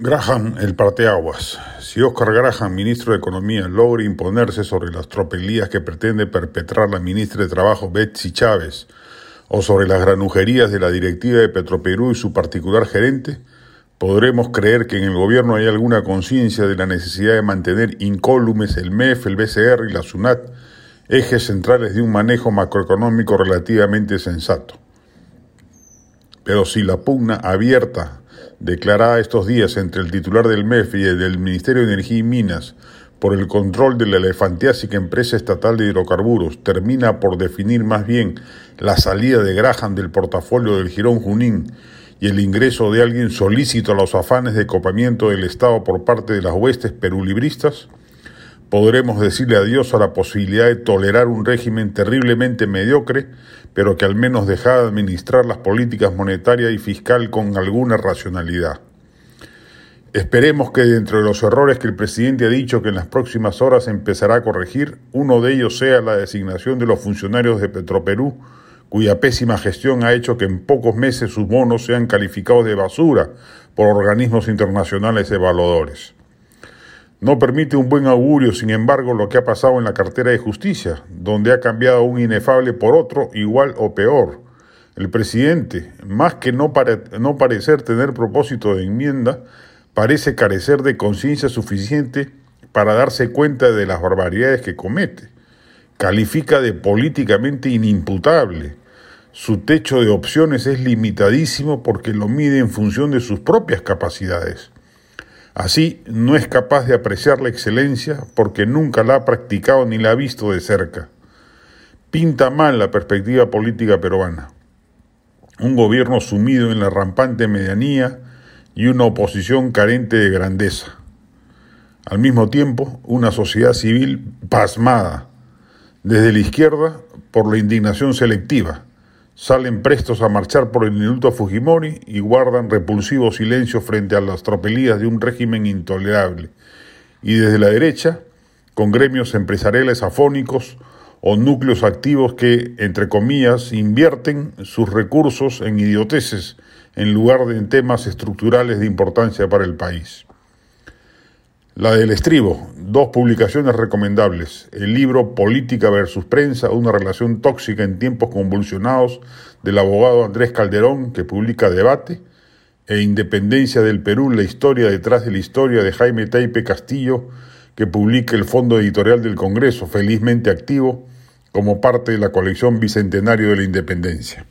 Graham, el parteaguas. Si Oscar Graham, ministro de Economía, logra imponerse sobre las tropelías que pretende perpetrar la ministra de Trabajo Betsy Chávez, o sobre las granujerías de la directiva de Petroperú y su particular gerente, podremos creer que en el gobierno hay alguna conciencia de la necesidad de mantener incólumes el MEF, el BCR y la SUNAT, ejes centrales de un manejo macroeconómico relativamente sensato. Pero si la pugna abierta declarada estos días entre el titular del MEF y el del Ministerio de Energía y Minas por el control de la elefantiásica empresa estatal de hidrocarburos termina por definir más bien la salida de Graham del portafolio del Girón Junín y el ingreso de alguien solícito a los afanes de copamiento del Estado por parte de las huestes perulibristas, podremos decirle adiós a la posibilidad de tolerar un régimen terriblemente mediocre, pero que al menos deja de administrar las políticas monetaria y fiscal con alguna racionalidad. Esperemos que dentro de los errores que el presidente ha dicho que en las próximas horas empezará a corregir, uno de ellos sea la designación de los funcionarios de Petroperú, cuya pésima gestión ha hecho que en pocos meses sus bonos sean calificados de basura por organismos internacionales evaluadores. No permite un buen augurio, sin embargo, lo que ha pasado en la cartera de justicia, donde ha cambiado un inefable por otro igual o peor. El presidente, más que no, no parecer tener propósito de enmienda, parece carecer de conciencia suficiente para darse cuenta de las barbaridades que comete. Califica de políticamente inimputable. Su techo de opciones es limitadísimo porque lo mide en función de sus propias capacidades. Así, no es capaz de apreciar la excelencia porque nunca la ha practicado ni la ha visto de cerca. Pinta mal la perspectiva política peruana. Un gobierno sumido en la rampante medianía y una oposición carente de grandeza. Al mismo tiempo, una sociedad civil pasmada, desde la izquierda por la indignación selectiva salen prestos a marchar por el minuto Fujimori y guardan repulsivo silencio frente a las tropelías de un régimen intolerable. Y desde la derecha, con gremios empresariales afónicos o núcleos activos que, entre comillas, invierten sus recursos en idioteces en lugar de en temas estructurales de importancia para el país. La del estribo, dos publicaciones recomendables. El libro Política versus Prensa, una relación tóxica en tiempos convulsionados del abogado Andrés Calderón, que publica Debate, e Independencia del Perú, la historia detrás de la historia de Jaime Taipe Castillo, que publica el Fondo Editorial del Congreso, felizmente activo, como parte de la colección Bicentenario de la Independencia.